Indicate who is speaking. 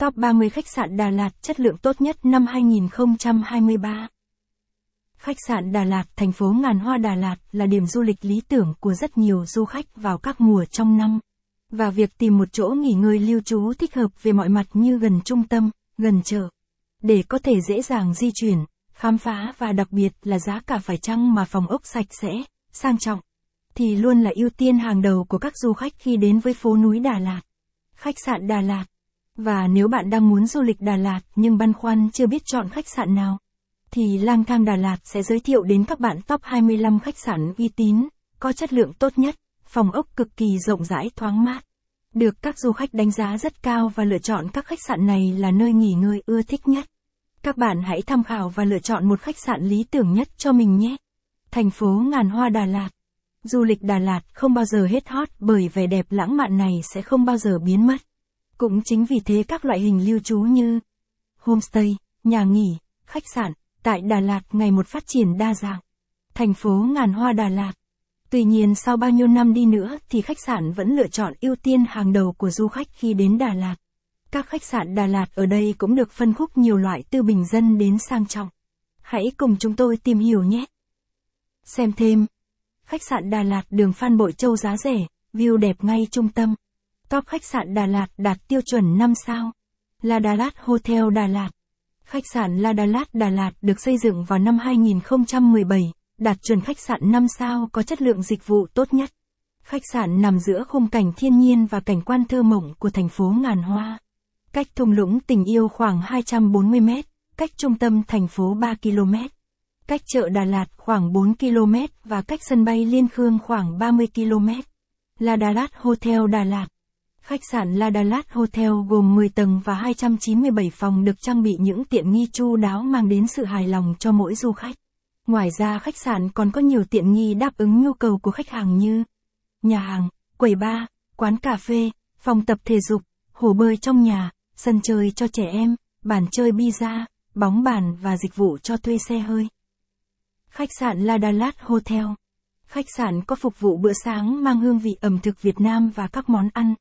Speaker 1: Top 30 khách sạn Đà Lạt chất lượng tốt nhất năm 2023. Khách sạn Đà Lạt, thành phố ngàn hoa Đà Lạt là điểm du lịch lý tưởng của rất nhiều du khách vào các mùa trong năm. Và việc tìm một chỗ nghỉ ngơi lưu trú thích hợp về mọi mặt như gần trung tâm, gần chợ. Để có thể dễ dàng di chuyển, khám phá và đặc biệt là giá cả phải chăng mà phòng ốc sạch sẽ, sang trọng. Thì luôn là ưu tiên hàng đầu của các du khách khi đến với phố núi Đà Lạt. Khách sạn Đà Lạt và nếu bạn đang muốn du lịch Đà Lạt nhưng băn khoăn chưa biết chọn khách sạn nào, thì Lang thang Đà Lạt sẽ giới thiệu đến các bạn top 25 khách sạn uy tín, có chất lượng tốt nhất, phòng ốc cực kỳ rộng rãi thoáng mát. Được các du khách đánh giá rất cao và lựa chọn các khách sạn này là nơi nghỉ ngơi ưa thích nhất. Các bạn hãy tham khảo và lựa chọn một khách sạn lý tưởng nhất cho mình nhé. Thành phố ngàn hoa Đà Lạt. Du lịch Đà Lạt không bao giờ hết hot bởi vẻ đẹp lãng mạn này sẽ không bao giờ biến mất. Cũng chính vì thế các loại hình lưu trú như homestay, nhà nghỉ, khách sạn tại Đà Lạt ngày một phát triển đa dạng. Thành phố ngàn hoa Đà Lạt. Tuy nhiên sau bao nhiêu năm đi nữa thì khách sạn vẫn lựa chọn ưu tiên hàng đầu của du khách khi đến Đà Lạt. Các khách sạn Đà Lạt ở đây cũng được phân khúc nhiều loại từ bình dân đến sang trọng. Hãy cùng chúng tôi tìm hiểu nhé. Xem thêm. Khách sạn Đà Lạt đường Phan Bội Châu giá rẻ, view đẹp ngay trung tâm. Top khách sạn Đà Lạt đạt tiêu chuẩn 5 sao. La Đà Lạt Hotel Đà Lạt. Khách sạn La Đà Lạt Đà Lạt được xây dựng vào năm 2017, đạt chuẩn khách sạn 5 sao có chất lượng dịch vụ tốt nhất. Khách sạn nằm giữa khung cảnh thiên nhiên và cảnh quan thơ mộng của thành phố ngàn hoa. Cách thung lũng tình yêu khoảng 240 mét, cách trung tâm thành phố 3 km. Cách chợ Đà Lạt khoảng 4 km và cách sân bay Liên Khương khoảng 30 km. La Đà Lạt Hotel Đà Lạt Khách sạn La Dalat Hotel gồm 10 tầng và 297 phòng được trang bị những tiện nghi chu đáo mang đến sự hài lòng cho mỗi du khách. Ngoài ra khách sạn còn có nhiều tiện nghi đáp ứng nhu cầu của khách hàng như nhà hàng, quầy bar, quán cà phê, phòng tập thể dục, hồ bơi trong nhà, sân chơi cho trẻ em, bàn chơi pizza, bóng bàn và dịch vụ cho thuê xe hơi. Khách sạn La Dalat Hotel Khách sạn có phục vụ bữa sáng mang hương vị ẩm thực Việt Nam và các món ăn,